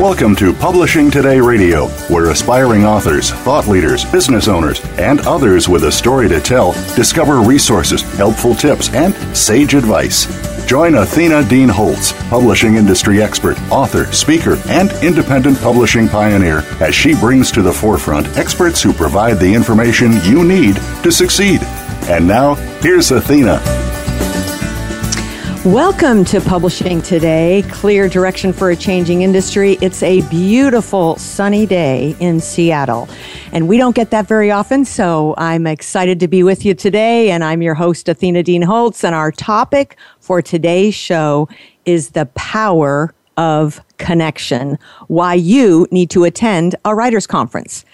Welcome to Publishing Today Radio, where aspiring authors, thought leaders, business owners, and others with a story to tell discover resources, helpful tips, and sage advice. Join Athena Dean Holtz, publishing industry expert, author, speaker, and independent publishing pioneer, as she brings to the forefront experts who provide the information you need to succeed. And now, here's Athena. Welcome to Publishing Today, clear direction for a changing industry. It's a beautiful sunny day in Seattle, and we don't get that very often, so I'm excited to be with you today. And I'm your host, Athena Dean Holtz, and our topic for today's show is the power of connection, why you need to attend a writer's conference.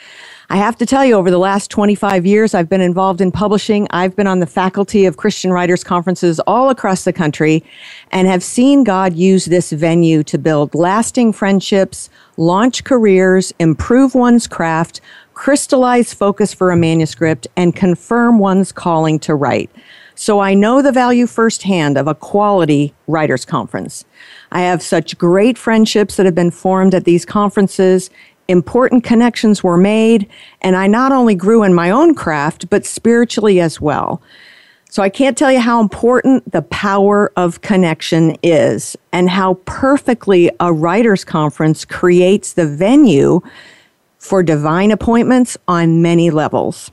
I have to tell you, over the last 25 years, I've been involved in publishing. I've been on the faculty of Christian Writers Conferences all across the country and have seen God use this venue to build lasting friendships, launch careers, improve one's craft, crystallize focus for a manuscript, and confirm one's calling to write. So I know the value firsthand of a quality writers conference. I have such great friendships that have been formed at these conferences important connections were made, and I not only grew in my own craft, but spiritually as well. So I can't tell you how important the power of connection is and how perfectly a writers conference creates the venue for divine appointments on many levels.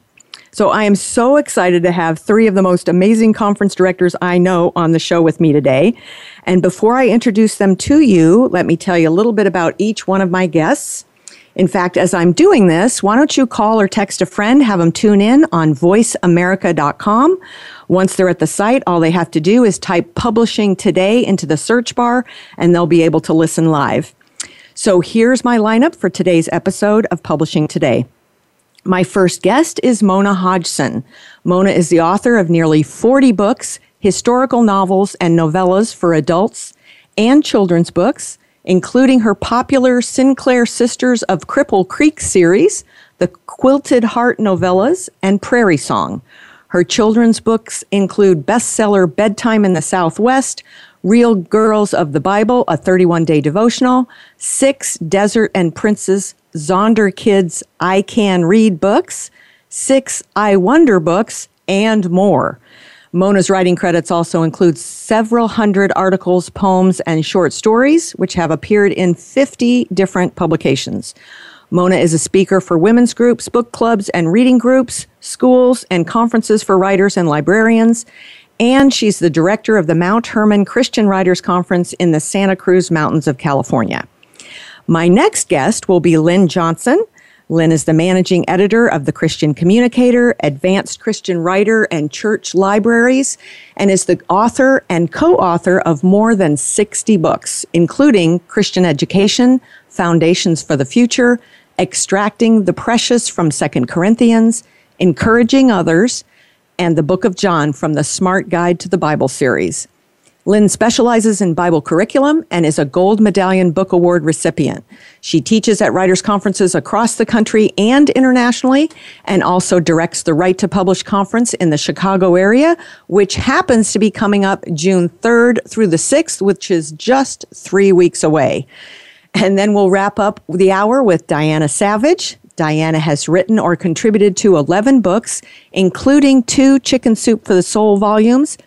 So I am so excited to have three of the most amazing conference directors I know on the show with me today. And before I introduce them to you, let me tell you a little bit about each one of my guests. In fact, as I'm doing this, why don't you call or text a friend, have them tune in on voiceamerica.com. Once they're at the site, all they have to do is type publishing today into the search bar and they'll be able to listen live. So here's my lineup for today's episode of Publishing Today. My first guest is Mona Hodgson. Mona is the author of nearly 40 books, historical novels, and novellas for adults and children's books including her popular Sinclair Sisters of Cripple Creek series, the Quilted Heart novellas, and Prairie Song. Her children's books include bestseller Bedtime in the Southwest, Real Girls of the Bible, a 31 day devotional, six Desert and Princess Zonderkidz I Can Read books, six I Wonder books, and more. Mona's writing credits also include several hundred articles, poems, and short stories, which have appeared in 50 different publications. Mona is a speaker for women's groups, book clubs, and reading groups, schools, and conferences for writers and librarians. And she's the director of the Mount Hermon Christian Writers Conference in the Santa Cruz Mountains of California. My next guest will be Lin Johnson. Lin is the managing editor of The Christian Communicator, Advanced Christian Writer, and Church Libraries, and is the author and co author of more than 60 books, including Christian Education, Foundations for the Future, Extracting the Precious from Second Corinthians, Encouraging Others, and the Book of John from the Smart Guide to the Bible series. Lin specializes in Bible curriculum and is a Gold Medallion Book Award recipient. She teaches at writers' conferences across the country and internationally, and also directs the Write to Publish conference in the Chicago area, which happens to be coming up June 3rd through the 6th, which is just three weeks away. And then we'll wrap up the hour with Diana Savage. Diana has written or contributed to 11 books, including two Chicken Soup for the Soul volumes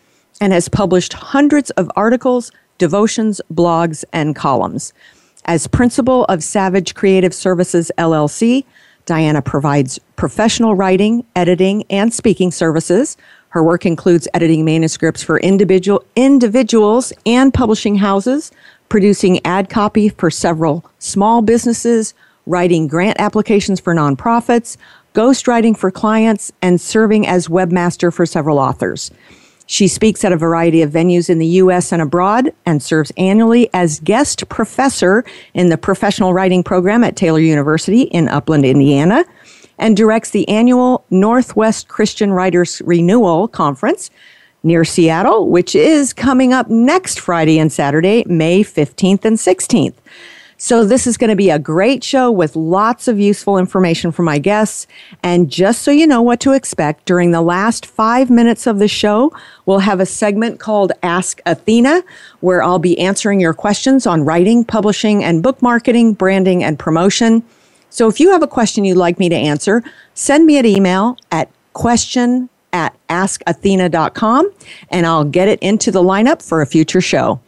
and has published hundreds of articles, devotions, blogs, and columns. As principal of Savage Creative Services LLC, Diana provides professional writing, editing, and speaking services. Her work includes editing manuscripts for individual individuals and publishing houses, producing ad copy for several small businesses, writing grant applications for nonprofits, ghostwriting for clients, and serving as webmaster for several authors. She speaks at a variety of venues in the U.S. and abroad and serves annually as guest professor in the professional writing program at Taylor University in Upland, Indiana, and directs the annual Northwest Christian Writers Renewal Conference near Seattle, which is coming up next Friday and Saturday, May 15th and 16th. So this is going to be a great show with lots of useful information for my guests. And just so you know what to expect, during the last five minutes of the show, we'll have a segment called Ask Athena, where I'll be answering your questions on writing, publishing, and book marketing, branding, and promotion. So if you have a question you'd like me to answer, send me an email at question at askathena.com and I'll get it into the lineup for a future show.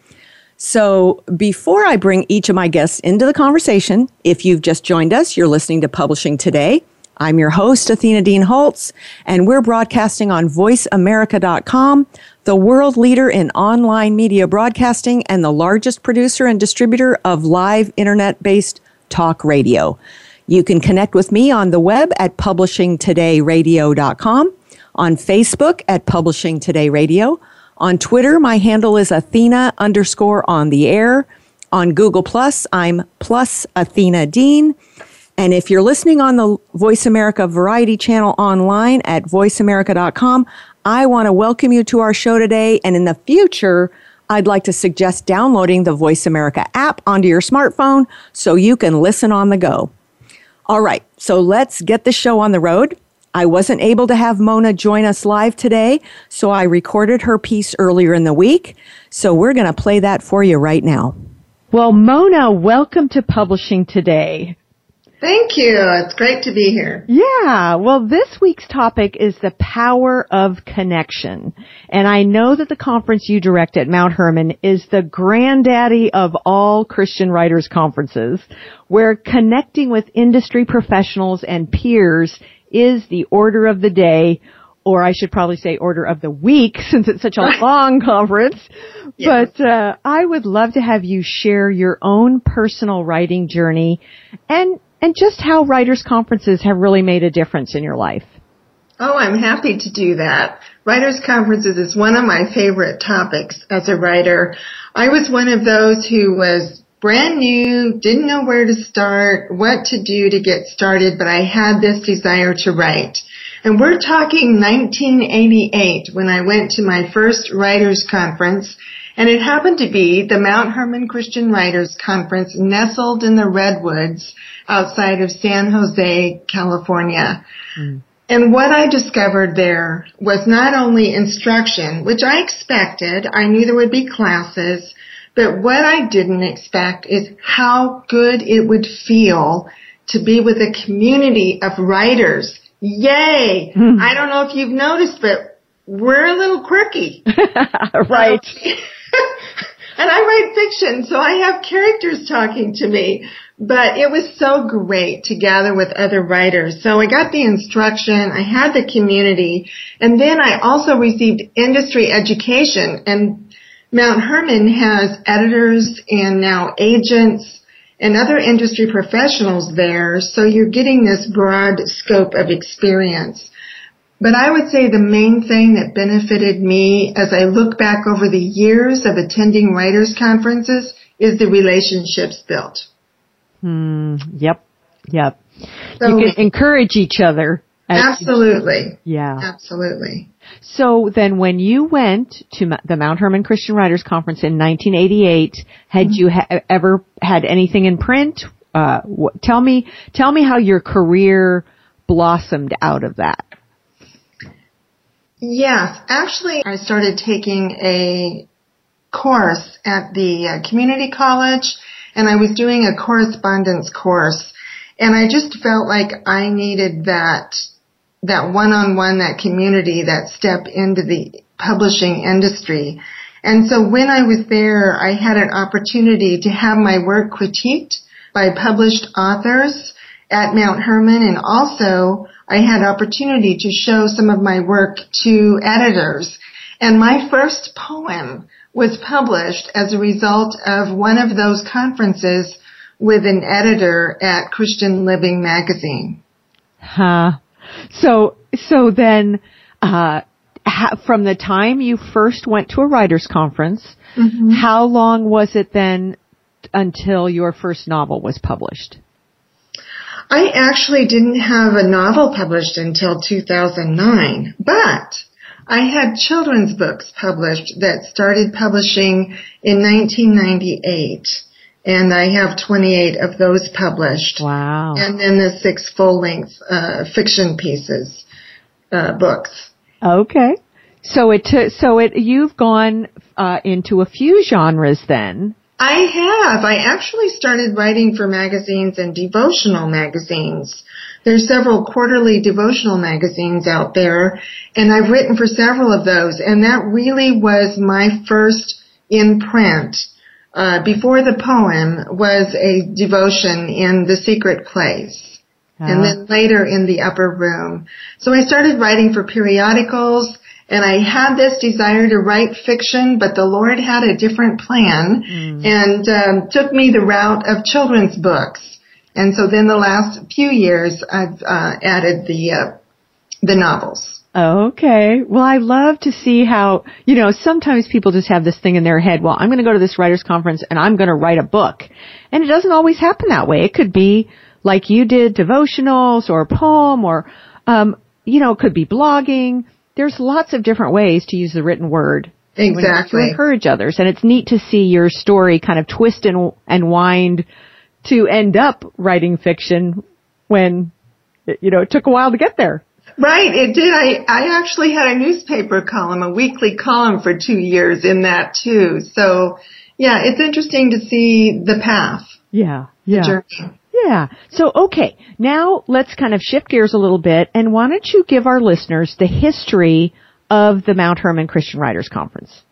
So, before I bring each of my guests into the conversation, if you've just joined us, you're listening to Publishing Today. I'm your host, Athena Dean Holtz, and we're broadcasting on voiceamerica.com, the world leader in online media broadcasting and the largest producer and distributor of live internet based talk radio. You can connect with me on the web at publishingtodayradio.com, on Facebook at Publishing Today Radio, on Twitter, my handle is Athena underscore on the air. On Google Plus, I'm plus Athena Dean. And if you're listening on the Voice America Variety channel online at voiceamerica.com, I want to welcome you to our show today. And in the future, I'd like to suggest downloading the Voice America app onto your smartphone so you can listen on the go. All right, so let's get the show on the road. I wasn't able to have Mona join us live today, so I recorded her piece earlier in the week. So we're going to play that for you right now. Well, Mona, welcome to Publishing Today. Thank you. It's great to be here. Yeah. Well, this week's topic is the power of connection. And I know that the conference you direct at Mount Hermon is the granddaddy of all Christian writers conferences, where connecting with industry professionals and peers is the order of the day, or I should probably say order of the week since it's such a long conference. Yes. But uh, I would love to have you share your own personal writing journey and and just how writers conferences have really made a difference in your life. Oh, I'm happy to do that. Writers conferences is one of my favorite topics as a writer. I was one of those who was brand new, didn't know where to start, what to do to get started, but I had this desire to write. And we're talking 1988 when I went to my first writers conference and it happened to be the Mount Hermon Christian Writers Conference nestled in the redwoods outside of San Jose, California. Mm. And what I discovered there was not only instruction, which I expected, I knew there would be classes, but what I didn't expect is how good it would feel to be with a community of writers. Yay! Mm. I don't know if you've noticed, but we're a little quirky. right. and I write fiction, so I have characters talking to me. But it was so great to gather with other writers. So I got the instruction, I had the community, and then I also received industry education and Mount Hermon has editors and now agents and other industry professionals there, so you're getting this broad scope of experience. But I would say the main thing that benefited me as I look back over the years of attending writers conferences is the relationships built. Hmm. Yep. Yep. So, you can encourage each other. Absolutely. Yeah. Absolutely. So then when you went to the Mount Hermon Christian Writers Conference in 1988, had mm-hmm. you ha- ever had anything in print? Uh, wh- tell me, tell me how your career blossomed out of that. Yes, actually I started taking a course at the uh, community college and I was doing a correspondence course and I just felt like I needed that that one-on-one, that community, that step into the publishing industry. And so when I was there, I had an opportunity to have my work critiqued by published authors at Mount Hermon and also I had opportunity to show some of my work to editors. And my first poem was published as a result of one of those conferences with an editor at Christian Living magazine. Huh. So, so then, uh, ha- from the time you first went to a writers conference, mm-hmm. how long was it then until your first novel was published? I actually didn't have a novel published until 2009, but I had children's books published that started publishing in 1998 and I have 28 of those published. Wow. And then the six full-length uh, fiction pieces, uh, books. Okay. So it t- so it you've gone uh, into a few genres then. I have. I actually started writing for magazines and devotional magazines. There's several quarterly devotional magazines out there, and I've written for several of those, and that really was my first in print. Uh, before the poem was a devotion in the secret place, uh-huh. and then later in the upper room. So I started writing for periodicals and I had this desire to write fiction, but the Lord had a different plan mm. and um, took me the route of children's books. And so then the last few years, I've uh, added the uh, the novels. Okay. Well, I love to see how, you know, sometimes people just have this thing in their head, well, I'm going to go to this writers conference and I'm going to write a book. And it doesn't always happen that way. It could be like you did devotionals or a poem or, um, you know, it could be blogging there's lots of different ways to use the written word. Exactly. To encourage others. And it's neat to see your story kind of twist and, and wind to end up writing fiction when, you know, it took a while to get there. Right, it did. I, I actually had a newspaper column, a weekly column for two years in that too. So yeah, it's interesting to see the path. Yeah, yeah. Yeah. So, okay. Now let's kind of shift gears a little bit and why don't you give our listeners the history of the Mount Hermon Christian Writers Conference?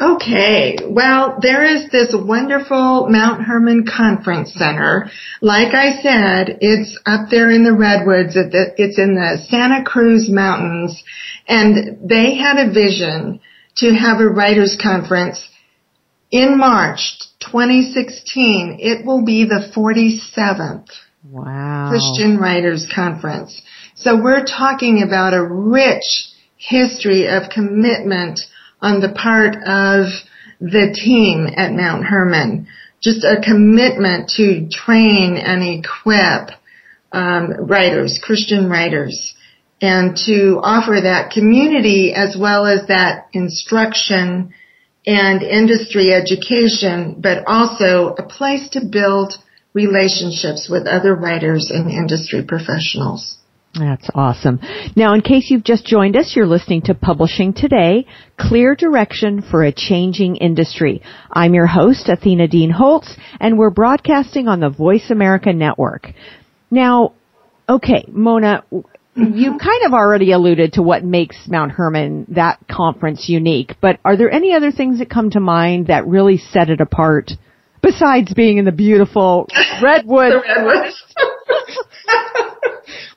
Okay. Well, there is this wonderful Mount Hermon Conference Center. Like I said, it's up there in the Redwoods. It's in the Santa Cruz Mountains. And they had a vision to have a writers conference in March 2016, it will be the 47th wow. Christian Writers Conference. So we're talking about a rich history of commitment on the part of the team at Mount Hermon. Just a commitment to train and equip um, writers, Christian writers, and to offer that community as well as that instruction and industry education, but also a place to build relationships with other writers and industry professionals. That's awesome. Now, in case you've just joined us, you're listening to Publishing Today, Clear Direction for a Changing Industry. I'm your host, Athena Dean Holtz, and we're broadcasting on the Voice America Network. Now, okay, Mona, Mm-hmm. You kind of already alluded to what makes Mount Hermon that conference unique, but are there any other things that come to mind that really set it apart besides being in the beautiful redwood? the redwoods.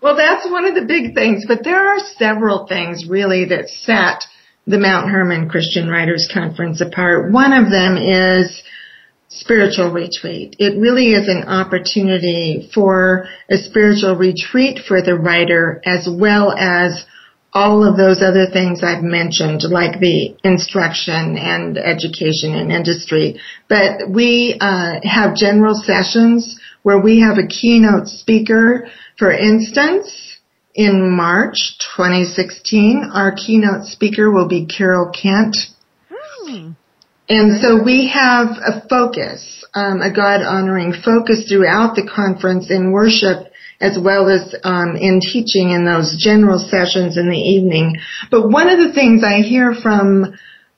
well, that's one of the big things, but there are several things really that set the Mount Hermon Christian Writers Conference apart. One of them is spiritual retreat. It really is an opportunity for a spiritual retreat for the writer as well as all of those other things I've mentioned, like the instruction and education and industry. But we uh, have general sessions where we have a keynote speaker. For instance, in March 2016, our keynote speaker will be Carol Kent. Hmm. And so we have a focus, um, a God honoring focus throughout the conference in worship as well as um, in teaching in those general sessions in the evening. But one of the things I hear from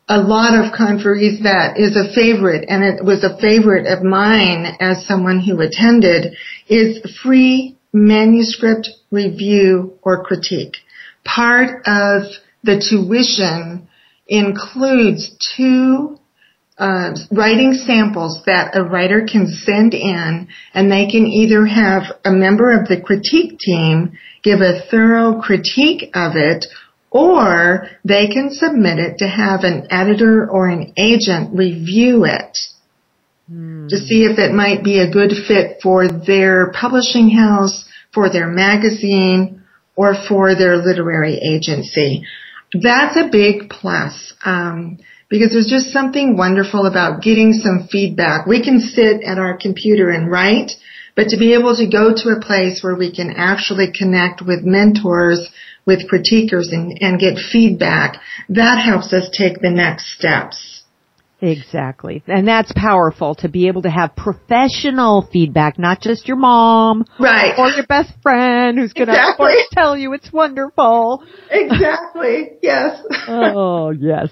a lot of conferees that is a favorite, and it was a favorite of mine as someone who attended, is free manuscript review or critique. Part of the tuition includes two uh, writing samples that a writer can send in and they can either have a member of the critique team give a thorough critique of it or they can submit it to have an editor or an agent review it hmm. to see if it might be a good fit for their publishing house, for their magazine, or for their literary agency. That's a big plus. Um, because there's just something wonderful about getting some feedback. We can sit at our computer and write, but to be able to go to a place where we can actually connect with mentors, with critiquers and, and get feedback, that helps us take the next steps. Exactly. And that's powerful to be able to have professional feedback, not just your mom. Right. Or your best friend who's going to exactly. tell you it's wonderful. Exactly. Yes. oh, yes.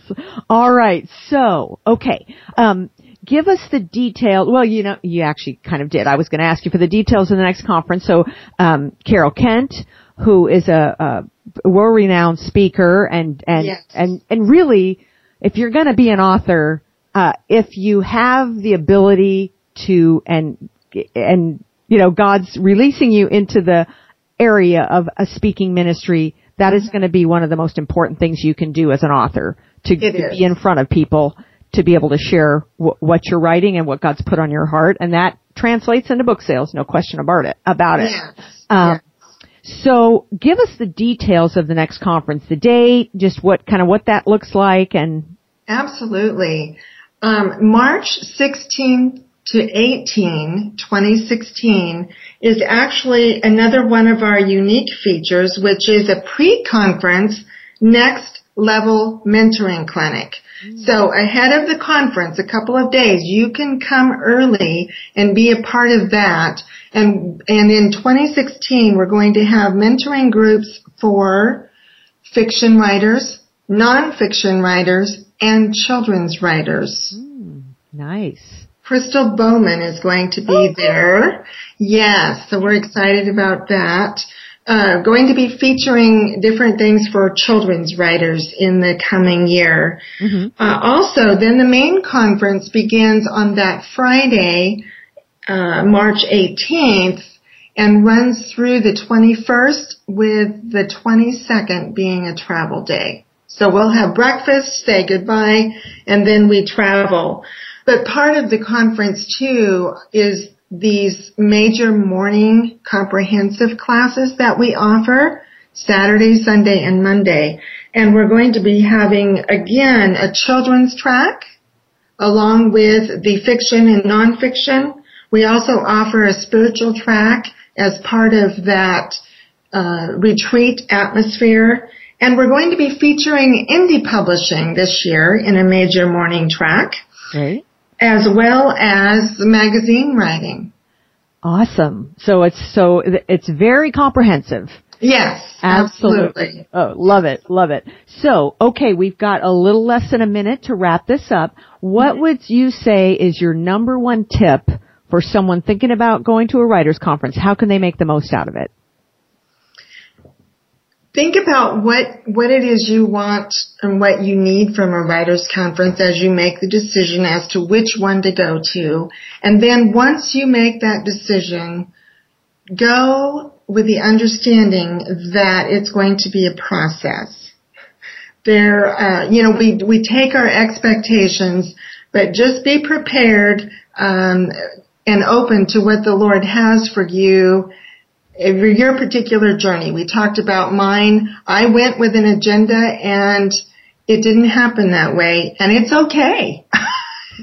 All right. So, okay. Um, give us the detail. Well, you know, you actually kind of did. I was going to ask you for the details in the next conference. So, um, Carol Kent, who is a, a world-renowned speaker and, and, yes. and, and really, if you're going to be an author, uh, if you have the ability to and and you know God's releasing you into the area of a speaking ministry, that is going to be one of the most important things you can do as an author to, to be in front of people to be able to share w- what you're writing and what God's put on your heart, and that translates into book sales, no question about it. About it. Yes. Um, yes. So, give us the details of the next conference, the date, just what kind of what that looks like, and absolutely. Um, March 16 to 18, 2016 is actually another one of our unique features, which is a pre-conference next level mentoring clinic. Mm-hmm. So ahead of the conference, a couple of days, you can come early and be a part of that. And, and in 2016, we're going to have mentoring groups for fiction writers, nonfiction writers, and children's writers. Mm, nice. Crystal Bowman is going to be there. Yes, so we're excited about that. Uh, going to be featuring different things for children's writers in the coming year. Mm-hmm. Uh, also, then the main conference begins on that Friday, uh, March 18th, and runs through the 21st with the 22nd being a travel day. So we'll have breakfast, say goodbye, and then we travel. But part of the conference too is these major morning comprehensive classes that we offer Saturday, Sunday, and Monday. And we're going to be having again a children's track along with the fiction and nonfiction. We also offer a spiritual track as part of that uh, retreat atmosphere. And we're going to be featuring indie publishing this year in a major morning track. Right. As well as magazine writing. Awesome. So it's so it's very comprehensive. Yes, absolutely. absolutely. Oh, love it, love it. So, okay, we've got a little less than a minute to wrap this up. What mm-hmm. would you say is your number one tip for someone thinking about going to a writers conference? How can they make the most out of it? Think about what what it is you want and what you need from a writers conference as you make the decision as to which one to go to. And then once you make that decision go with the understanding that it's going to be a process. There uh, you know we we take our expectations but just be prepared um, and open to what the lord has for you your particular journey. We talked about mine. I went with an agenda and it didn't happen that way and it's okay.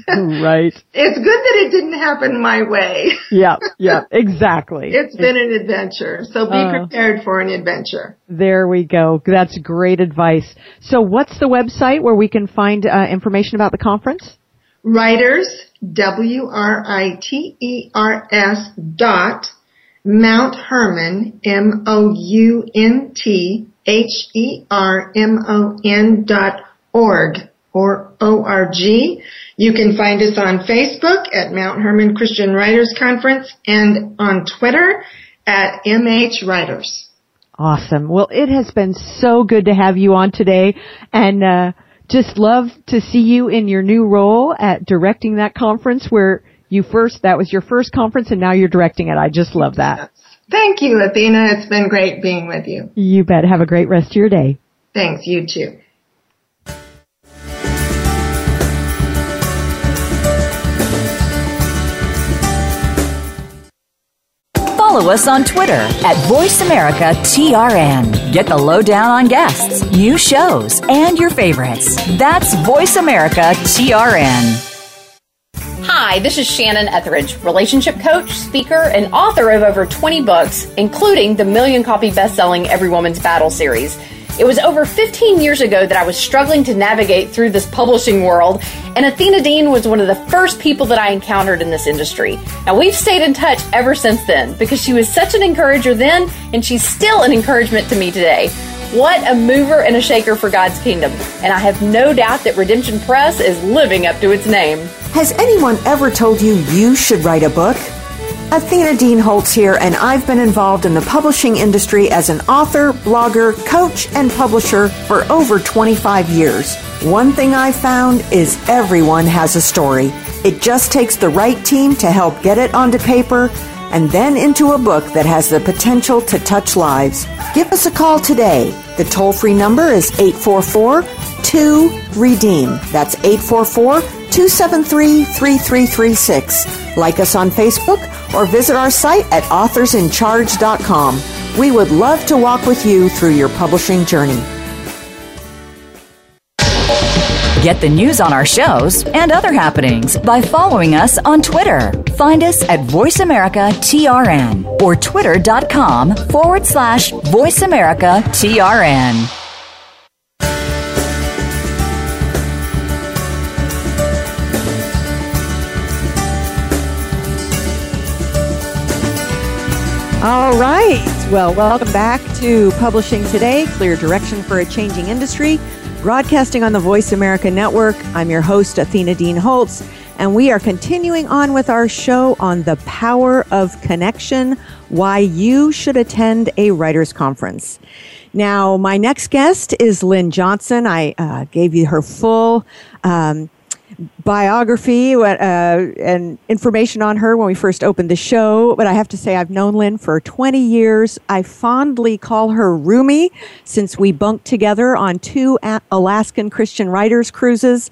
right. It's good that it didn't happen my way. yeah, yeah, exactly. It's been an adventure. So be uh, prepared for an adventure. There we go. That's great advice. So what's the website where we can find uh, information about the conference? Writers, W-R-I-T-E-R-S dot Mount Hermon, M-O-U-N-T-H-E-R-M-O-N dot org or O-R-G. You can find us on Facebook at Mount Hermon Christian Writers Conference and on Twitter at MH Writers. Awesome. Well, it has been so good to have you on today and, uh, just love to see you in your new role at directing that conference where you first, that was your first conference and now you're directing it. I just love that. Thank you, Athena. It's been great being with you. You bet. Have a great rest of your day. Thanks. You too. follow us on Twitter at VoiceAmericaTRN. Get the lowdown on guests, new shows, and your favorites. That's VoiceAmericaTRN. Hi, this is Shannon Ethridge, relationship coach, speaker, and author of over 20 books, including the million copy best selling Every Woman's Battle series. It was over 15 years ago that I was struggling to navigate through this publishing world, and Athena Dean was one of the first people that I encountered in this industry. Now, we've stayed in touch ever since then because she was such an encourager then, and she's still an encouragement to me today. What a mover and a shaker for God's kingdom. And I have no doubt that Redemption Press is living up to its name. Has anyone ever told you you should write a book? Athena Dean Holtz here, and I've been involved in the publishing industry as an author, blogger, coach, and publisher for over 25 years. One thing I've found is everyone has a story. It just takes the right team to help get it onto paper and then into a book that has the potential to touch lives. Give us a call today. The toll free number is 844 2 Redeem. That's 844 273 3336. Like us on Facebook or visit our site at authorsincharge.com. We would love to walk with you through your publishing journey. Get the news on our shows and other happenings by following us on Twitter. Find us at VoiceAmericaTRN or twitter.com forward slash VoiceAmericaTRN. All right. Well, welcome back to Publishing Today Clear Direction for a Changing Industry, broadcasting on the Voice America Network. I'm your host, Athena Dean Holtz, and we are continuing on with our show on the power of connection, why you should attend a writer's conference. Now, my next guest is Lin Johnson. I uh, gave you her full um, biography uh, and information on her when we first opened the show. But I have to say, I've known Lin for 20 years. I fondly call her Roomie since we bunked together on two Alaskan Christian writers cruises.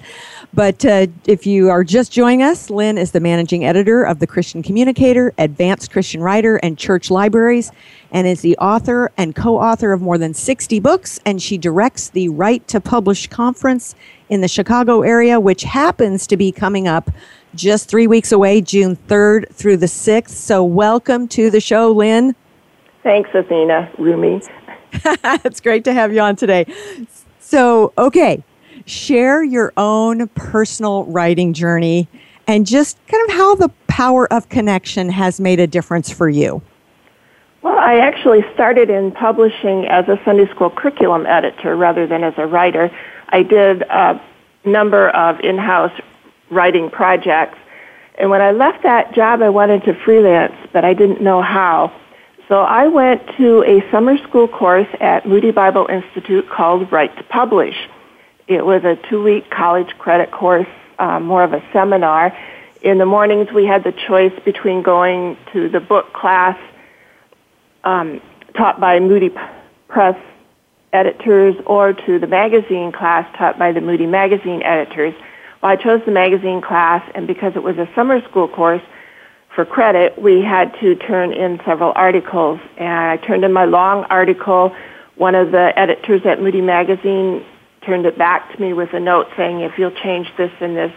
But uh, if you are just joining us, Lin is the managing editor of the Christian Communicator, Advanced Christian Writer, and Church Libraries, and is the author and co author of more than 60 books. And she directs the Write to Publish conference in the Chicago area, which happens to be coming up just three weeks away, June 3rd through the 6th. So, welcome to the show, Lin. Thanks, Athena. Roomie. it's great to have you on today. So, okay, share your own personal writing journey and just kind of how the power of connection has made a difference for you. Well, I actually started in publishing as a Sunday school curriculum editor rather than as a writer. I did a number of in-house writing projects. And when I left that job, I wanted to freelance, but I didn't know how. So I went to a summer school course at Moody Bible Institute called Write to Publish. It was a two-week college credit course, uh, more of a seminar. In the mornings, we had the choice between going to the book class um, taught by Moody Press editors or to the magazine class taught by the Moody Magazine editors. Well, I chose the magazine class, and because it was a summer school course, for credit, we had to turn in several articles. And I turned in my long article. One of the editors at Moody Magazine turned it back to me with a note saying, if you'll change this and this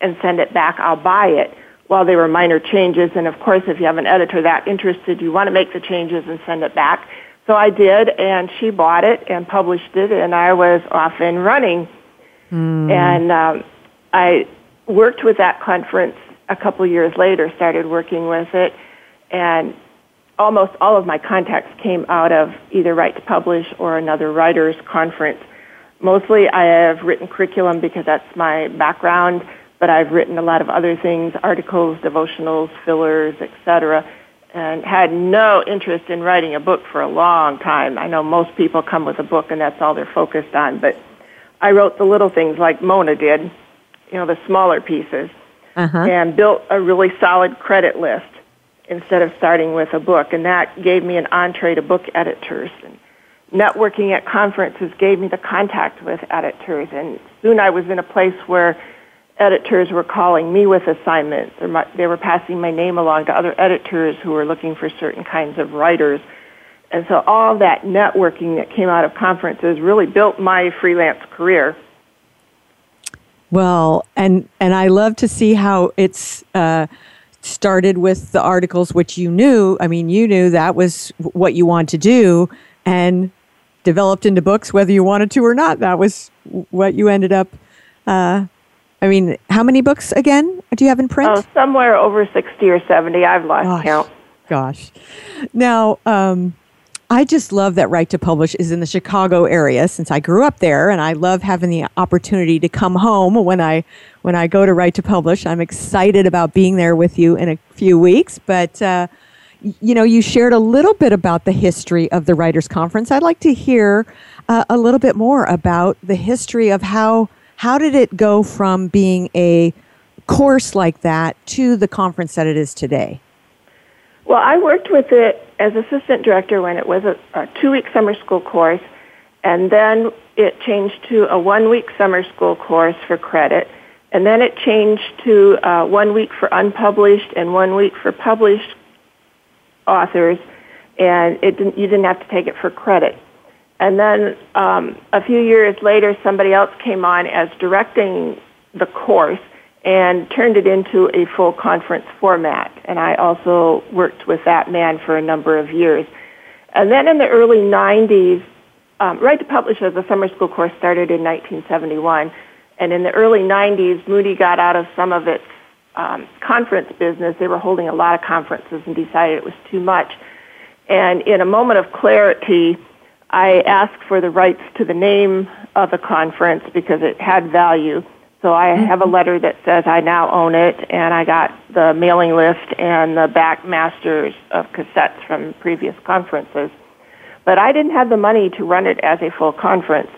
and send it back, I'll buy it. While they were minor changes, and of course, if you have an editor that interested, you want to make the changes and send it back. So I did, and she bought it and published it, and I was off and running. Mm. And um, I worked with that conference a couple years later, started working with it, and almost all of my contacts came out of either Write to Publish or another writers conference. Mostly I have written curriculum because that's my background, but I've written a lot of other things, articles, devotionals, fillers, etc and had no interest in writing a book for a long time. I know most people come with a book and that's all they're focused on, but I wrote the little things like Mona did, you know, the smaller pieces, uh-huh. and built a really solid credit list instead of starting with a book. And that gave me an entree to book editors. And networking at conferences gave me the contact with editors. And soon I was in a place where editors were calling me with assignments, or they were passing my name along to other editors who were looking for certain kinds of writers. And so all that networking that came out of conferences really built my freelance career. Well, and and I love to see how it's uh, started with the articles, which you knew. I mean, you knew that was what you wanted to do, and developed into books, whether you wanted to or not. That was what you ended up. Uh, I mean, how many books again do you have in print? Oh, somewhere over sixty or seventy. I've lost gosh, count. Gosh. Now, um, I just love that Write to Publish is in the Chicago area since I grew up there, and I love having the opportunity to come home when I when I go to Write to Publish. I'm excited about being there with you in a few weeks, but. Uh, you know, you shared a little bit about the history of the Writers Conference. I'd like to hear uh, a little bit more about the history of how how did it go from being a course like that to the conference that it is today. Well, I worked with it as assistant director when it was a, a two week summer school course, and then it changed to a one week summer school course for credit, and then it changed to uh, one week for unpublished and one week for published authors, and it didn't, you didn't have to take it for credit. And then um, a few years later, somebody else came on as directing the course, and turned it into a full conference format. And I also worked with that man for a number of years. And then in the early 90s, um, Write to Publish as a summer school course started in 1971. And in the early 90s, Moody got out of some of its um, conference business. They were holding a lot of conferences and decided it was too much. And in a moment of clarity, I asked for the rights to the name of the conference because it had value. So I have a letter that says I now own it, and I got the mailing list and the back masters of cassettes from previous conferences. But I didn't have the money to run it as a full conference.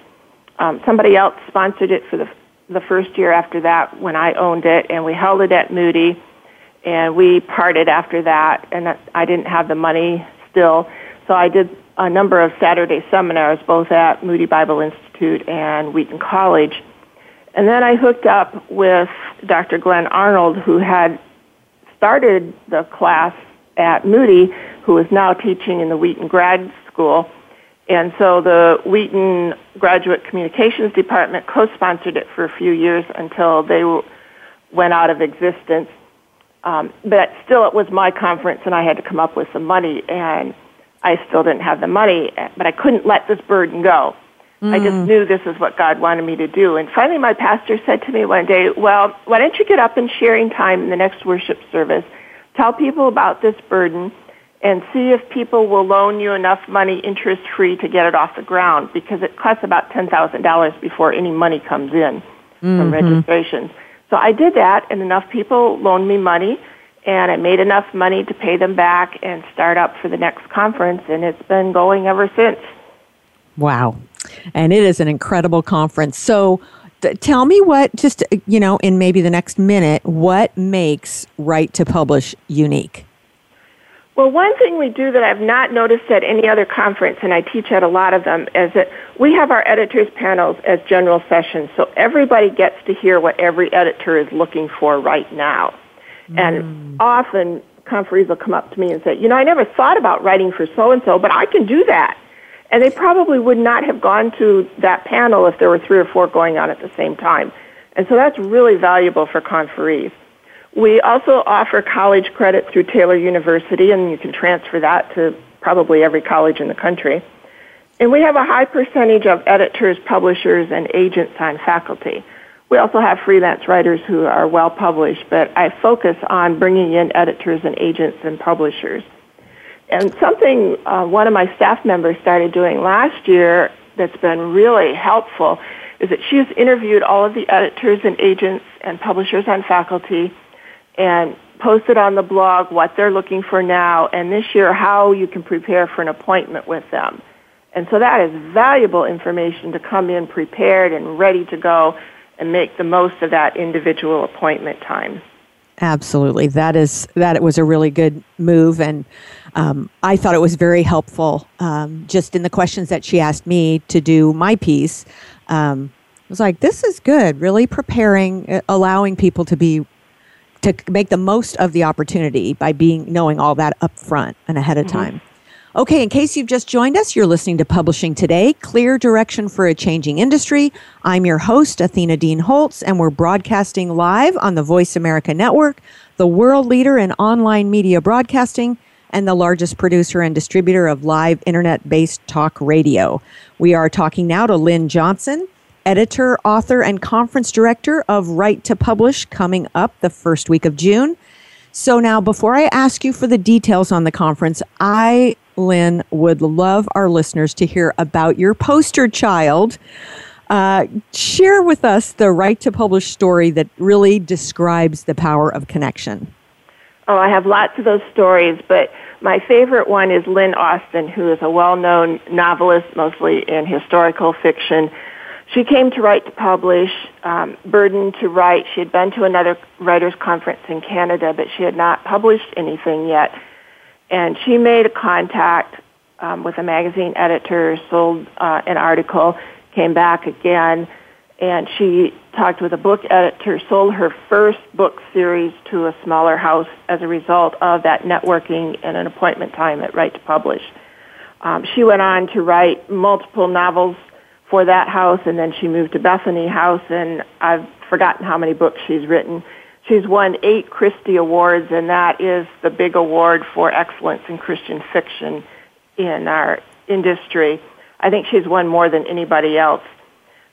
Um, somebody else sponsored it for the the first year after that when I owned it, and we held it at Moody, and we parted after that, and I didn't have the money still, so I did a number of Saturday seminars both at Moody Bible Institute and Wheaton College and then I hooked up with Dr. Glenn Arnold, who had started the class at Moody, who is now teaching in the Wheaton Grad School. And so the Wheaton Graduate Communications Department co-sponsored it for a few years until they went out of existence. Um, but still, it was my conference, and I had to come up with some money, and I still didn't have the money, but I couldn't let this burden go. Mm. I just mm. knew this is what God wanted me to do. And finally, my pastor said to me one day, Well, why don't you get up in sharing time in the next worship service? Tell people about this burden and see if people will loan you enough money interest free to get it off the ground because it costs about $10,000 before any money comes in mm-hmm. from registrations. So I did that, and enough people loaned me money, and I made enough money to pay them back and start up for the next conference, and it's been going ever since. Wow and it is an incredible conference. So, th- tell me what, just uh, you know, in maybe the next minute, what makes Write to Publish unique? Well, one thing we do that I've not noticed at any other conference, and I teach at a lot of them, is that we have our editors panels as general sessions, so everybody gets to hear what every editor is looking for right now. Mm. And often conferees will come up to me and say, you know, I never thought about writing for so and so, but I can do that. And they probably would not have gone to that panel if there were three or four going on at the same time. And so that's really valuable for conferees. We also offer college credit through Taylor University, and you can transfer that to probably every college in the country. And we have a high percentage of editors, publishers, and agents on faculty. We also have freelance writers who are well published, but I focus on bringing in editors and agents and publishers. And something uh, one of my staff members started doing last year that's been really helpful is that she's interviewed all of the editors and agents and publishers on faculty and posted on the blog what they're looking for now and this year how you can prepare for an appointment with them. And so that is valuable information to come in prepared and ready to go and make the most of that individual appointment time. Absolutely, that is that. It was a really good move, and um, I thought it was very helpful. Um, just in the questions that she asked me to do my piece, um, was like, this is good. Really preparing, uh, allowing people to be to make the most of the opportunity by being knowing all that up front and ahead of mm-hmm. time. Okay, in case you've just joined us, you're listening to Publishing Today, Clear Direction for a Changing Industry. I'm your host, Athena Dean Holtz, and we're broadcasting live on the Voice America Network, the world leader in online media broadcasting and the largest producer and distributor of live internet based talk radio. We are talking now to Lin Johnson editor, author, and conference director of Write to Publish coming up the first week of June. So, now before I ask you for the details on the conference, I, Lin, would love our listeners to hear about your poster child. Uh, share with us the Write to Publish story that really describes the power of connection. Oh, I have lots of those stories, but my favorite one is Lynn Austin, who is a well known novelist, mostly in historical fiction she came to write to publish, um, burdened to write. She had been to another writers' conference in Canada, but she had not published anything yet. And she made a contact um, with a magazine editor, sold uh, an article, came back again, and she talked with a book editor, sold her first book series to a smaller house as a result of that networking and an appointment time at Write to Publish. Um, she went on to write multiple novels for that house, and then she moved to Bethany House, and I've forgotten how many books she's written. She's won eight Christy Awards, and that is the big award for excellence in Christian fiction in our industry. I think she's won more than anybody else.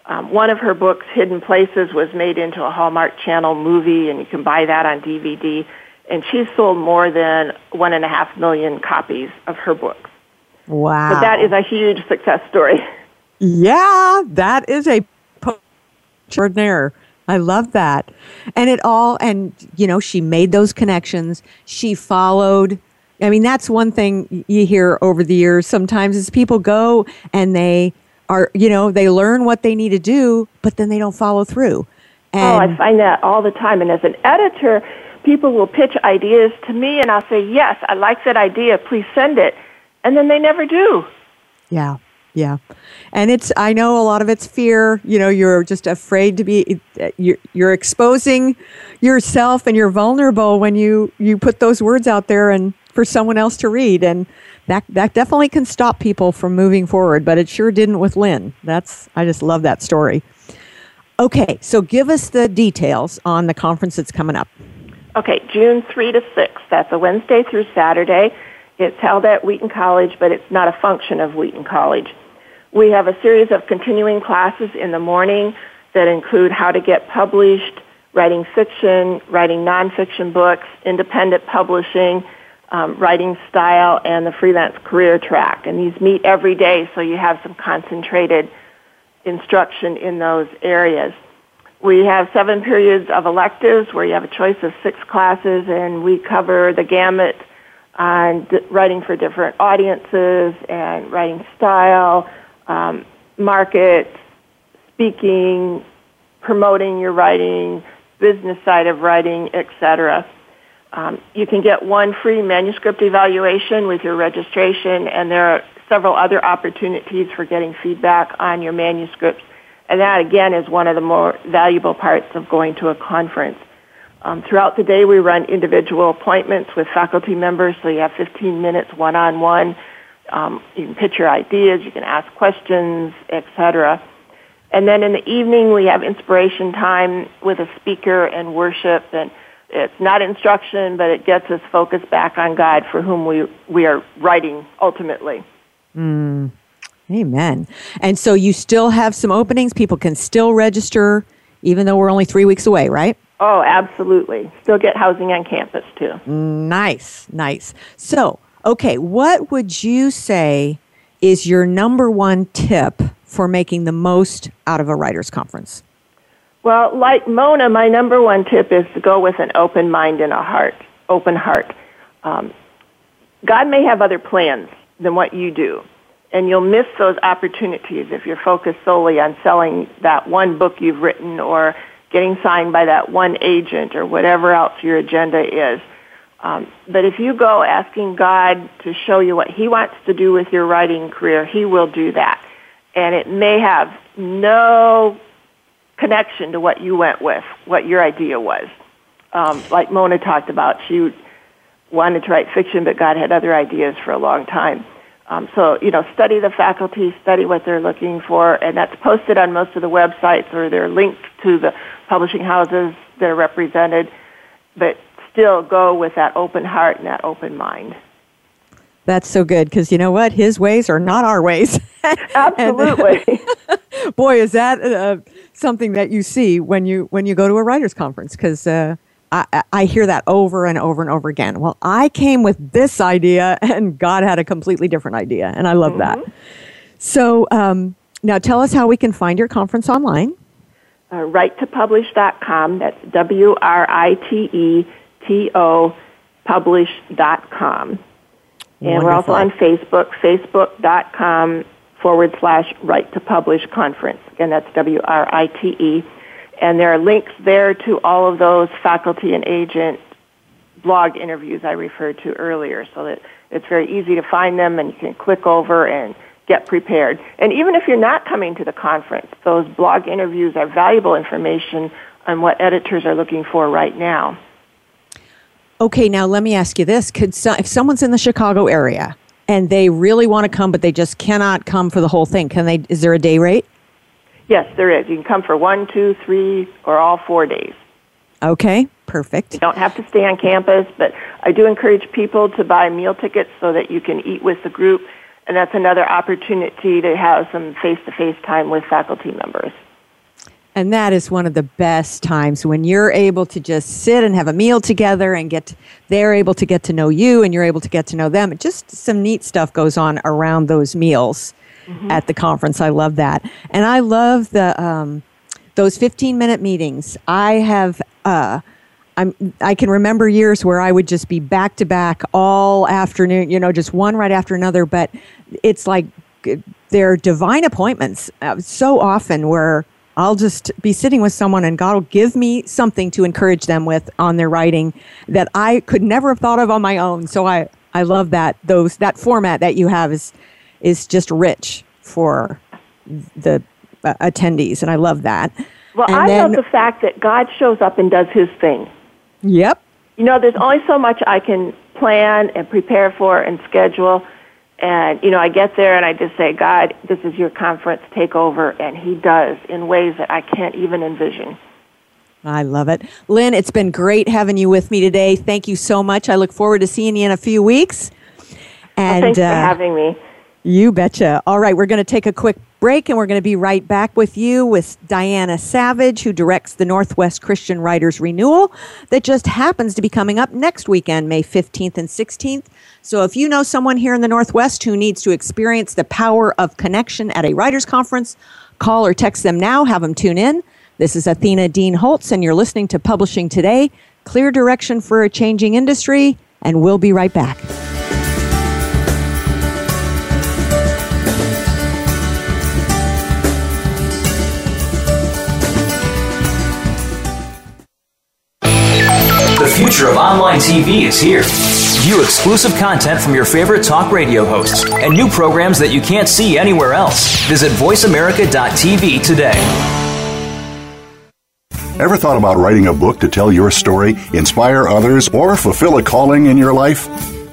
Um, one of her books, Hidden Places, was made into a Hallmark Channel movie, and you can buy that on DVD. And she's sold more than one and a half million copies of her books. Wow. But that is a huge success story. Yeah, that is a extraordinaire. I love that. And it all, and you know, she made those connections. She followed. I mean, that's one thing you hear over the years sometimes is people go and they are, you know, they learn what they need to do, but then they don't follow through. And oh, I find that all the time. And as an editor, people will pitch ideas to me and I'll say, yes, I like that idea. Please send it. And then they never do. Yeah. Yeah. And it's, I know a lot of it's fear. You know, you're just afraid to be, uh, you're, you're exposing yourself and you're vulnerable when you, you put those words out there and for someone else to read. And that, that definitely can stop people from moving forward, but it sure didn't with Lynn. That's, I just love that story. Okay. So give us the details on the conference that's coming up. Okay. June 3 to 6. That's a Wednesday through Saturday. It's held at Wheaton College, but it's not a function of Wheaton College. We have a series of continuing classes in the morning that include how to get published, writing fiction, writing nonfiction books, independent publishing, um, writing style, and the freelance career track. And these meet every day, so you have some concentrated instruction in those areas. We have seven periods of electives where you have a choice of six classes, and we cover the gamut on writing for different audiences and writing style, um, market, speaking, promoting your writing, business side of writing, etc. Um, you can get one free manuscript evaluation with your registration, and there are several other opportunities for getting feedback on your manuscripts. And that, again, is one of the more valuable parts of going to a conference. Um, throughout the day, we run individual appointments with faculty members, so you have 15 minutes one-on-one um, you can pitch your ideas, you can ask questions, etc. And then in the evening, we have inspiration time with a speaker and worship. And it's not instruction, but it gets us focused back on God for whom we, we are writing ultimately. Mm. Amen. And so you still have some openings. People can still register, even though we're only three weeks away, right? Oh, absolutely. Still get housing on campus, too. Nice, nice. So, Okay, what would you say is your number one tip for making the most out of a writers' conference? Well, like Mona, my number one tip is to go with an open mind and a heart, open heart. Um, God may have other plans than what you do, and you'll miss those opportunities if you're focused solely on selling that one book you've written or getting signed by that one agent or whatever else your agenda is. Um, but if you go asking God to show you what He wants to do with your writing career, He will do that. And it may have no connection to what you went with, what your idea was. Um, like Mona talked about, she wanted to write fiction, but God had other ideas for a long time. Um, so, you know, study the faculty, study what they're looking for, and that's posted on most of the websites or they're linked to the publishing houses that are represented, but still go with that open heart and that open mind. That's so good because you know what? His ways are not our ways. Absolutely. boy, is that uh, something that you see when you when you go to a writers conference because uh, I, I hear that over and over and over again. Well, I came with this idea and God had a completely different idea, and I love mm-hmm. that. So um, now tell us how we can find your conference online. Uh, writetopublish.com. That's W R I T E T O publish.com. And we're also on Facebook, facebook.com forward slash write to publish conference. Again, that's W R I T E. And there are links there to all of those faculty and agent blog interviews I referred to earlier so that it's very easy to find them and you can click over and get prepared. And even if you're not coming to the conference, those blog interviews are valuable information on what editors are looking for right now. Okay, now let me ask you this: Could so, if someone's in the Chicago area and they really want to come, but they just cannot come for the whole thing, can they? Is there a day rate? Yes, there is. You can come for one, two, three, or all four days. Okay, perfect. You don't have to stay on campus, but I do encourage people to buy meal tickets so that you can eat with the group, and that's another opportunity to have some face-to-face time with faculty members. And that is one of the best times when you're able to just sit and have a meal together and get, they're able to get to know you and you're able to get to know them. Just some neat stuff goes on around those meals mm-hmm. at the conference. I love that. And I love the, um, those 15 minute meetings. I have, uh, I'm, I can remember years where I would just be back to back all afternoon, you know, just one right after another. But it's like they're divine appointments uh, so often where I'll just be sitting with someone and God will give me something to encourage them with on their writing that I could never have thought of on my own. So I, I love that those that format that you have is is just rich for the uh, attendees and I love that. Well, and I then, love the fact that God shows up and does his thing. Yep. You know, there's only so much I can plan and prepare for and schedule and, you know, I get there and I just say, God, this is your conference, take over. And He does in ways that I can't even envision. I love it. Lin, it's been great having you with me today. Thank you so much. I look forward to seeing you in a few weeks. And well, thanks uh, for having me. You betcha. All right, we're going to take a quick break and we're going to be right back with you with Diana Savage, who directs the Northwest Christian Writers Renewal that just happens to be coming up next weekend, May 15th and 16th. So if you know someone here in the Northwest who needs to experience the power of connection at a writers conference, call or text them now, have them tune in. This is Athena Dean Holtz, and you're listening to Publishing Today Clear Direction for a Changing Industry, and we'll be right back. Future of online TV is here. View exclusive content from your favorite talk radio hosts and new programs that you can't see anywhere else. Visit VoiceAmerica.tv today. Ever thought about writing a book to tell your story, inspire others, or fulfill a calling in your life?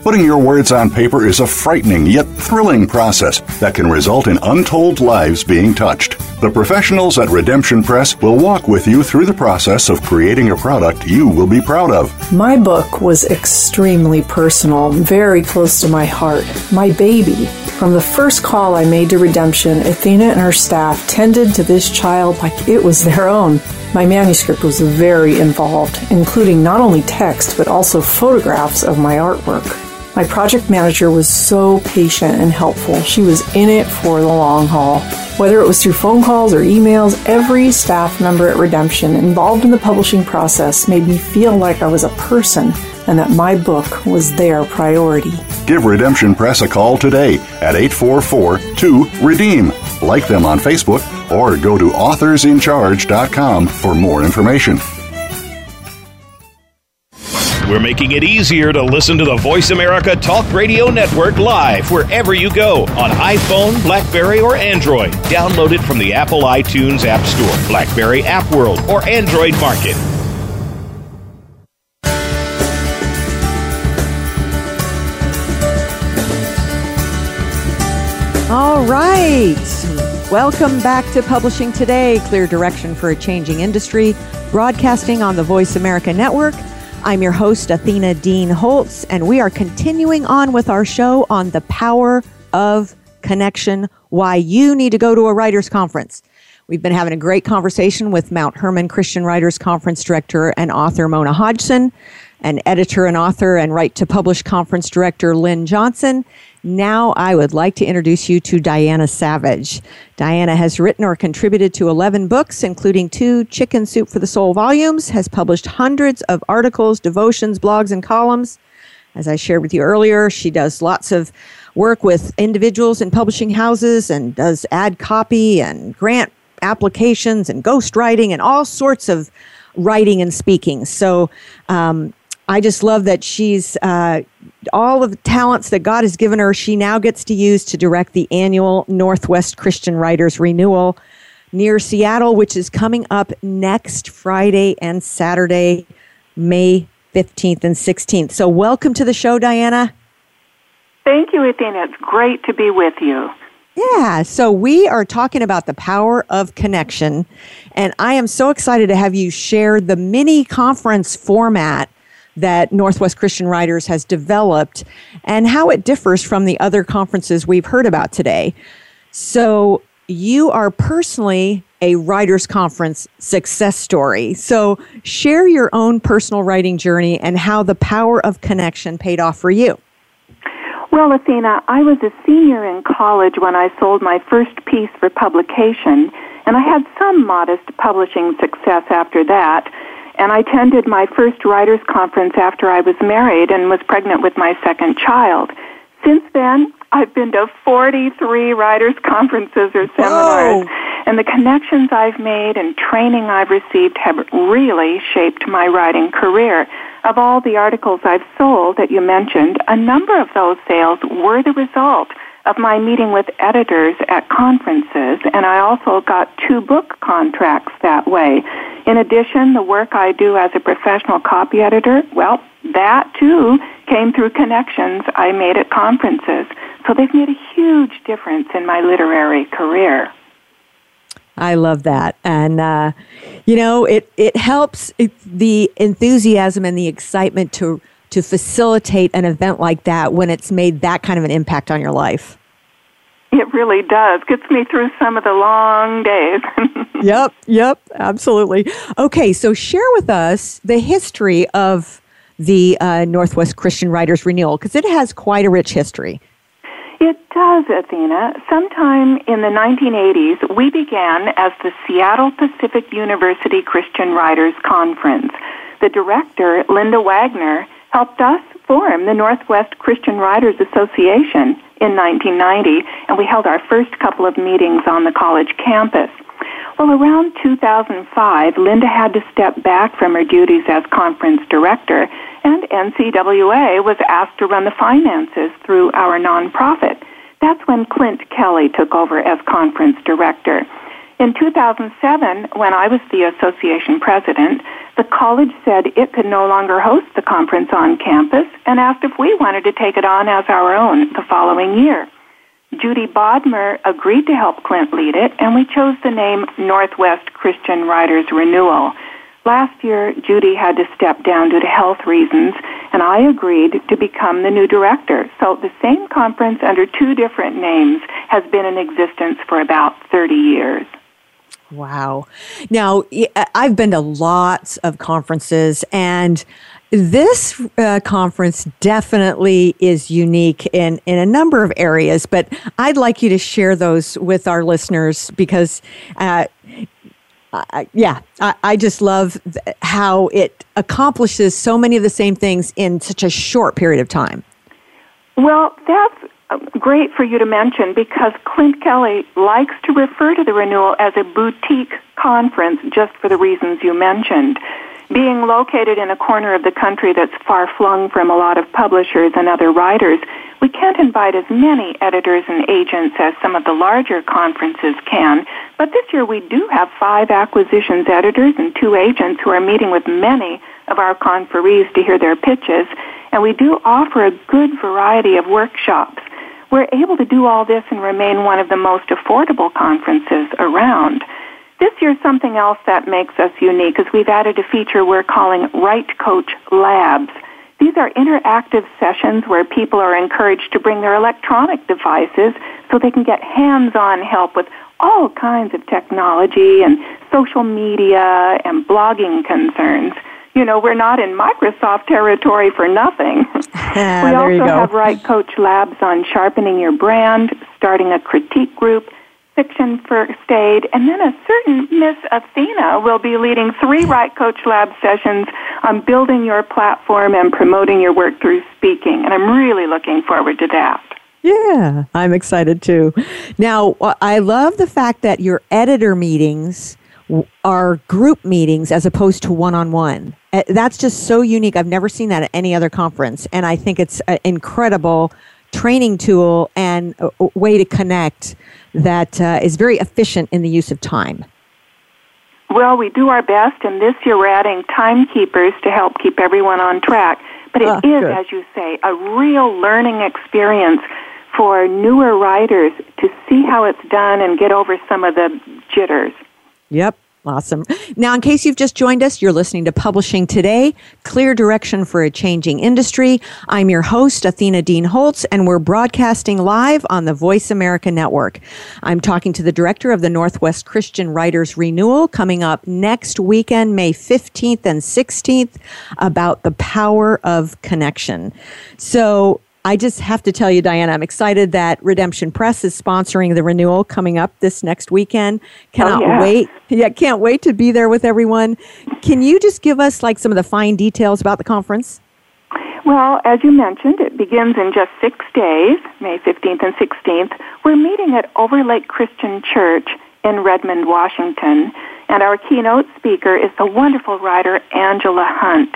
Putting your words on paper is a frightening yet thrilling process that can result in untold lives being touched. The professionals at Redemption Press will walk with you through the process of creating a product you will be proud of. My book was extremely personal, very close to my heart. My baby. From the first call I made to Redemption, Athena and her staff tended to this child like it was their own. My manuscript was very involved, including not only text but also photographs of my artwork. My project manager was so patient and helpful. She was in it for the long haul. Whether it was through phone calls or emails, every staff member at Redemption involved in the publishing process made me feel like I was a person and that my book was their priority. Give Redemption Press a call today at 844 2 Redeem. Like them on Facebook or go to authorsincharge.com for more information. We're making it easier to listen to the Voice America Talk Radio Network live wherever you go on iPhone, Blackberry, or Android. Download it from the Apple iTunes App Store, Blackberry App World, or Android Market. All right. Welcome back to Publishing Today, clear direction for a changing industry, broadcasting on the Voice America Network. I'm your host, Athena Dean Holtz, and we are continuing on with our show on the power of connection, why you need to go to a writer's conference. We've been having a great conversation with Mount Hermon Christian Writers Conference director and author Mona Hodgson, and editor and author and Write to Publish conference director Lin Johnson, now I would like to introduce you to Diana Savage. Diana has written or contributed to 11 books, including two Chicken Soup for the Soul volumes, has published hundreds of articles, devotions, blogs, and columns. As I shared with you earlier, she does lots of work with individuals and publishing houses and does ad copy and grant applications and ghostwriting and all sorts of writing and speaking. So um, I just love that she's uh, all of the talents that God has given her, she now gets to use to direct the annual Northwest Christian Writers Renewal near Seattle, which is coming up next Friday and Saturday, May 15th and 16th. So, welcome to the show, Diana. Thank you, Athena. It's great to be with you. Yeah, so we are talking about the power of connection, and I am so excited to have you share the mini conference format that Northwest Christian Writers has developed and how it differs from the other conferences we've heard about today. So, you are personally a writers conference success story. So, share your own personal writing journey and how the power of connection paid off for you. Well, Athena, I was a senior in college when I sold my first piece for publication, and I had some modest publishing success after that and I attended my first writers conference after I was married and was pregnant with my second child. Since then, I've been to 43 writers conferences or seminars, Whoa. and the connections I've made and training I've received have really shaped my writing career. Of all the articles I've sold that you mentioned, a number of those sales were the result of my meeting with editors at conferences, and I also got two book contracts that way. In addition, the work I do as a professional copy editor, well, that too came through connections I made at conferences. So they've made a huge difference in my literary career. I love that. And, uh, you know, it, it helps the enthusiasm and the excitement to, to facilitate an event like that when it's made that kind of an impact on your life. It really does. Gets me through some of the long days. yep, yep, absolutely. Okay, so share with us the history of the uh, Northwest Christian Writers Renewal because it has quite a rich history. It does, Athena. Sometime in the 1980s, we began as the Seattle Pacific University Christian Writers Conference. The director, Linda Wagner, helped us form the Northwest Christian Writers Association in 1990, and we held our first couple of meetings on the college campus. Well, around 2005, Linda had to step back from her duties as conference director, and NCWA was asked to run the finances through our nonprofit. That's when Clint Kelly took over as conference director. In 2007, when I was the association president, the college said it could no longer host the conference on campus and asked if we wanted to take it on as our own the following year. Judy Bodmer agreed to help Clint lead it, and we chose the name Northwest Christian Writers Renewal. Last year, Judy had to step down due to health reasons, and I agreed to become the new director. So the same conference under two different names has been in existence for about 30 years. Wow. Now, I've been to lots of conferences, and this uh, conference definitely is unique in, in a number of areas, but I'd like you to share those with our listeners because, uh, yeah, I, I, just love th- how it accomplishes so many of the same things in such a short period of time. Well, that's Um, great for you to mention because Clint Kelly likes to refer to the renewal as a boutique conference just for the reasons you mentioned. Being located in a corner of the country that's far flung from a lot of publishers and other writers, we can't invite as many editors and agents as some of the larger conferences can, but this year we do have five acquisitions editors and two agents who are meeting with many of our conferees to hear their pitches, and we do offer a good variety of workshops. We're able to do all this and remain one of the most affordable conferences around. This year, something else that makes us unique is we've added a feature we're calling Write Coach Labs. These are interactive sessions where people are encouraged to bring their electronic devices so they can get hands-on help with all kinds of technology and social media and blogging concerns. You know, we're not in Microsoft territory for nothing. we also have Write Coach Labs on sharpening your brand, starting a critique group, fiction first aid, and then a certain Miss Athena will be leading three Write Coach Lab sessions on building your platform and promoting your work through speaking. And I'm really looking forward to that. Yeah, I'm excited too. Now, I love the fact that your editor meetings are group meetings as opposed to one on one. That's just so unique. I've never seen that at any other conference. And I think it's an incredible training tool and a way to connect that uh, is very efficient in the use of time. Well, we do our best, and this year we're adding timekeepers to help keep everyone on track. But it ah, is, good. as you say, a real learning experience for newer writers to see how it's done and get over some of the jitters. Yep. Awesome. Now, in case you've just joined us, you're listening to Publishing Today, Clear Direction for a Changing Industry. I'm your host, Athena Dean Holtz, and we're broadcasting live on the Voice America Network. I'm talking to the director of the Northwest Christian Writers Renewal coming up next weekend, May 15th and 16th, about the power of connection. So, I just have to tell you, Diana, I'm excited that Redemption Press is sponsoring the renewal coming up this next weekend. Oh, Cannot oh, yeah. wait. Yeah, can't wait to be there with everyone. Can you just give us like some of the fine details about the conference? Well, as you mentioned, it begins in just six days, May 15th and 16th. We're meeting at Overlake Christian Church in Redmond, Washington, and our keynote speaker is the wonderful writer Angela Hunt.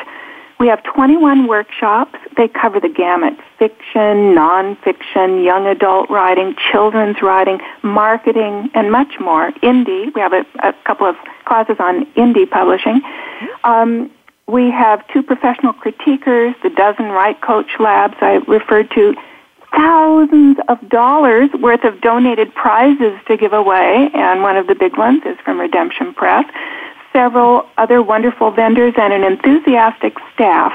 We have 21 workshops. They cover the gamut fiction, nonfiction, young adult writing, children's writing, marketing, and much more. Indie. We have a, a couple of classes on indie publishing. Um, we have two professional critiquers, the dozen Write Coach Labs I referred to, thousands of dollars worth of donated prizes to give away, and one of the big ones is from Redemption Press several other wonderful vendors and an enthusiastic staff.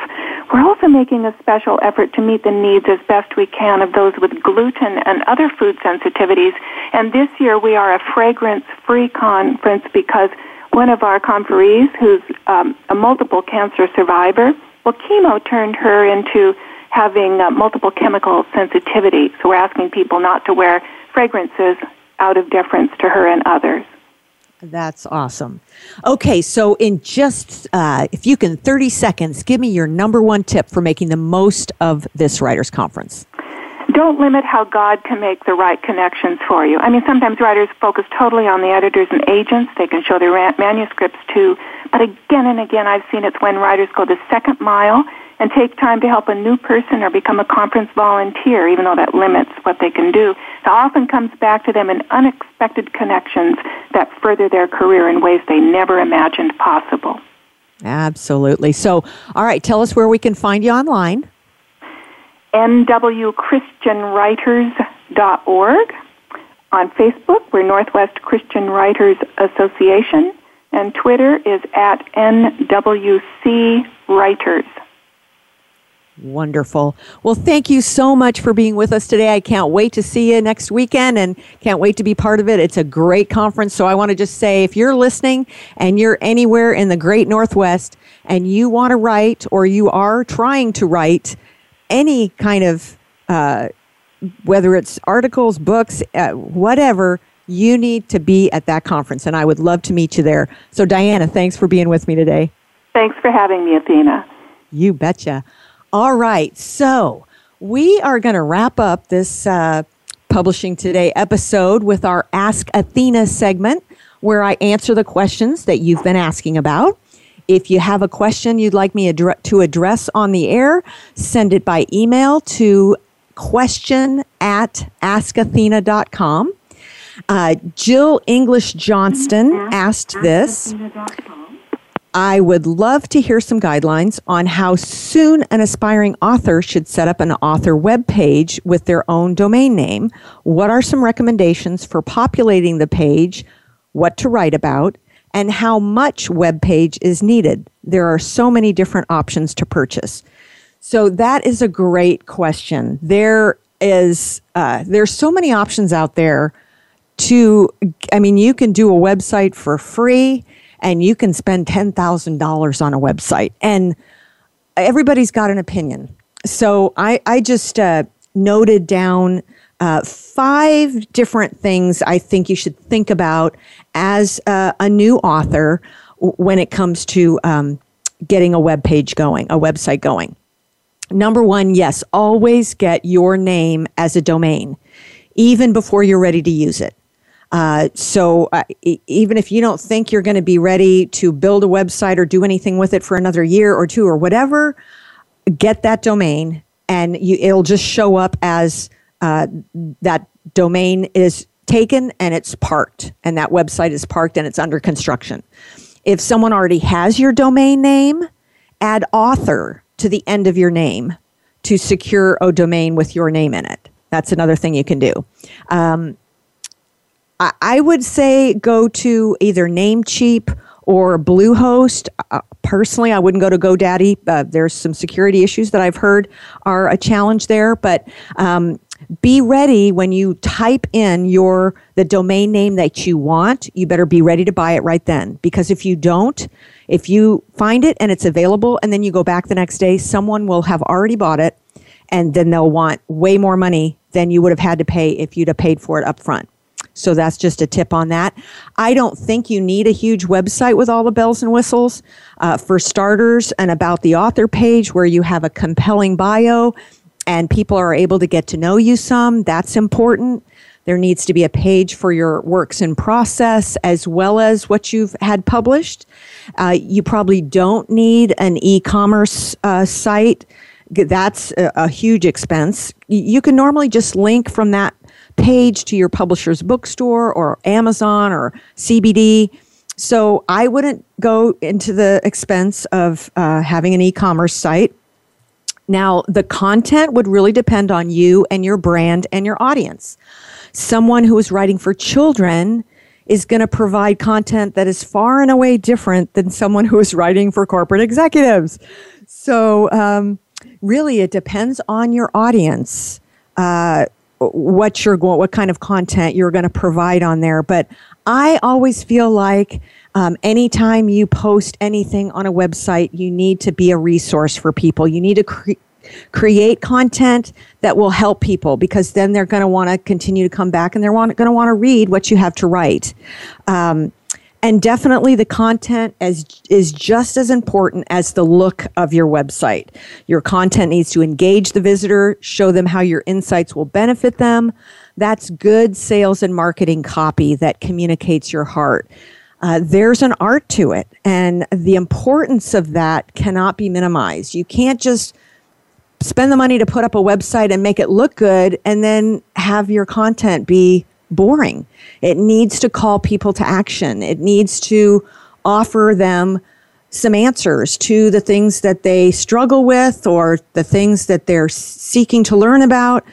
We're also making a special effort to meet the needs as best we can of those with gluten and other food sensitivities. And this year we are a fragrance-free conference because one of our conferees, who's um, a multiple cancer survivor, well, chemo turned her into having uh, multiple chemical sensitivity. So we're asking people not to wear fragrances out of deference to her and others. That's awesome. Okay, so in just, uh, if you can, 30 seconds, give me your number one tip for making the most of this writers' conference. Don't limit how God can make the right connections for you. I mean, sometimes writers focus totally on the editors and agents. They can show their manuscripts too. But again and again, I've seen it's when writers go the second mile and take time to help a new person or become a conference volunteer, even though that limits what they can do. It often comes back to them in unexpected connections that further their career in ways they never imagined possible. Absolutely. So, all right, tell us where we can find you online. NWChristianWriters.org. On Facebook, we're Northwest Christian Writers Association, and Twitter is at NWC Writers. Wonderful. Well, thank you so much for being with us today. I can't wait to see you next weekend and can't wait to be part of it. It's a great conference. So I want to just say if you're listening and you're anywhere in the great Northwest and you want to write or you are trying to write any kind of, uh, whether it's articles, books, uh, whatever, you need to be at that conference. And I would love to meet you there. So, Diana, thanks for being with me today. Thanks for having me, Athena. You betcha. All right. So we are going to wrap up this uh, Publishing Today episode with our Ask Athena segment, where I answer the questions that you've been asking about. if you have a question you'd like me adre- to address on the air, send it by email to question at askathena.com. Uh, Jill English Johnston asked this. I would love to hear some guidelines on how soon an aspiring author should set up an author web page with their own domain name. What are some recommendations for populating the page, what to write about, and how much web page is needed? There are so many different options to purchase. So that is a great question. There is uh, there's so many options out there to I mean you can do a website for free and you can spend $10,000 on a website. And everybody's got an opinion. So I, I just uh, noted down uh, five different things I think you should think about as uh, a new author when it comes to um, getting a web page going, a website going. Number one, yes, always get your name as a domain, even before you're ready to use it. Uh, so uh, e- even if you don't think you're going to be ready to build a website or do anything with it for another year or two or whatever, get that domain and you, it'll just show up as uh, that domain is taken and it's parked and that website is parked and it's under construction. If someone already has your domain name, add author to the end of your name to secure a domain with your name in it. That's another thing you can do. Um, I would say go to either Namecheap or Bluehost. Uh, personally, I wouldn't go to GoDaddy. Uh, there's some security issues that I've heard are a challenge there, but um, be ready when you type in your the domain name that you want. You better be ready to buy it right then, because if you don't, if you find it and it's available, and then you go back the next day, someone will have already bought it, and then they'll want way more money than you would have had to pay if you'd have paid for it up front. So that's just a tip on that. I don't think you need a huge website with all the bells and whistles. Uh, for starters, and about the author page where you have a compelling bio and people are able to get to know you some, that's important. There needs to be a page for your works in process as well as what you've had published. Uh, you probably don't need an e commerce uh, site. That's a, a huge expense. You can normally just link from that page to your publisher's bookstore or Amazon or CBD. So I wouldn't go into the expense of uh, having an e commerce site. Now, the content would really depend on you and your brand and your audience. Someone who is writing for children is going to provide content that is far and away different than someone who is writing for corporate executives. So, um, really, it depends on your audience. Uh, what you're going, what kind of content you're going to provide on there. But I always feel like um, anytime you post anything on a website, you need to be a resource for people. You need to cre- create content that will help people because then they're going to want to continue to come back and they're going to want to read what you have to write. Um, and definitely the content as, is just as important as the look of your website. Your content needs to engage the visitor, show them how your insights will benefit them. That's good sales and marketing copy that communicates your heart. Uh, there's an art to it, and the importance of that cannot be minimized. You can't just spend the money to put up a website and make it look good and then have your content be boring. It needs to call people to action. It needs to offer them some answers to the things that they struggle with or the things that they're seeking to learn about.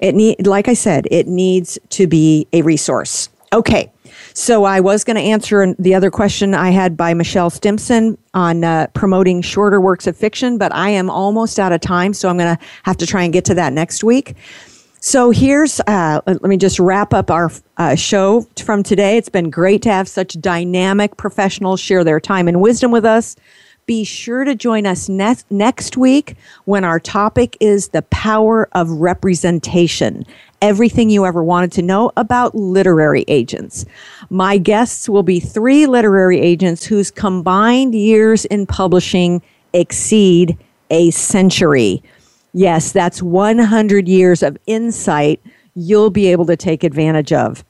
It need, like I said, it needs to be a resource. Okay. So I was going to answer the other question I had by Michelle Stimpson on uh, promoting shorter works of fiction, but I am almost out of time, so I'm going to have to try and get to that next week. So here's, uh, let me just wrap up our uh, show from today. It's been great to have such dynamic professionals share their time and wisdom with us. Be sure to join us next, next week when our topic is the power of representation. Everything you ever wanted to know about literary agents. My guests will be three literary agents whose combined years in publishing exceed a century. Yes, that's 100 years of insight you'll be able to take advantage of.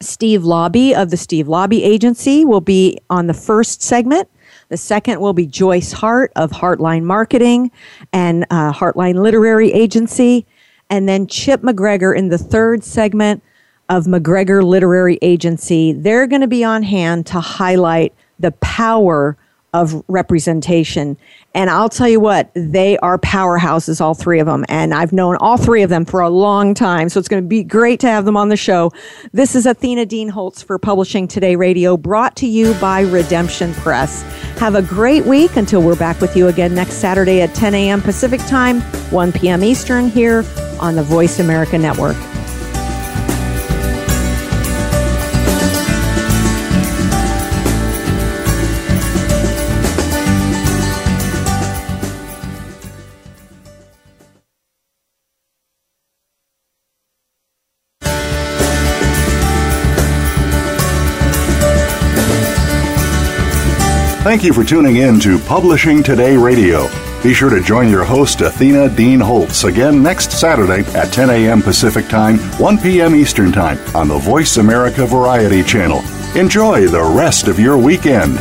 Steve Laube of the Steve Laube Agency will be on the first segment. The second will be Joyce Hart of Hartline Marketing and uh, Hartline Literary Agency. And then Chip MacGregor in the third segment of MacGregor Literary Agency. They're going to be on hand to highlight the power of representation. And I'll tell you what, they are powerhouses, all three of them. And I've known all three of them for a long time. So it's going to be great to have them on the show. This is Athena Dean Holtz for Publishing Today Radio, brought to you by Redemption Press. Have a great week until we're back with you again next Saturday at 10 a.m. Pacific Time, 1 p.m. Eastern, here on the Voice America Network. Thank you for tuning in to Publishing Today Radio. Be sure to join your host, Athena Dean Holtz, again next Saturday at 10 a.m. Pacific Time, 1 p.m. Eastern Time on the Voice America Variety Channel. Enjoy the rest of your weekend.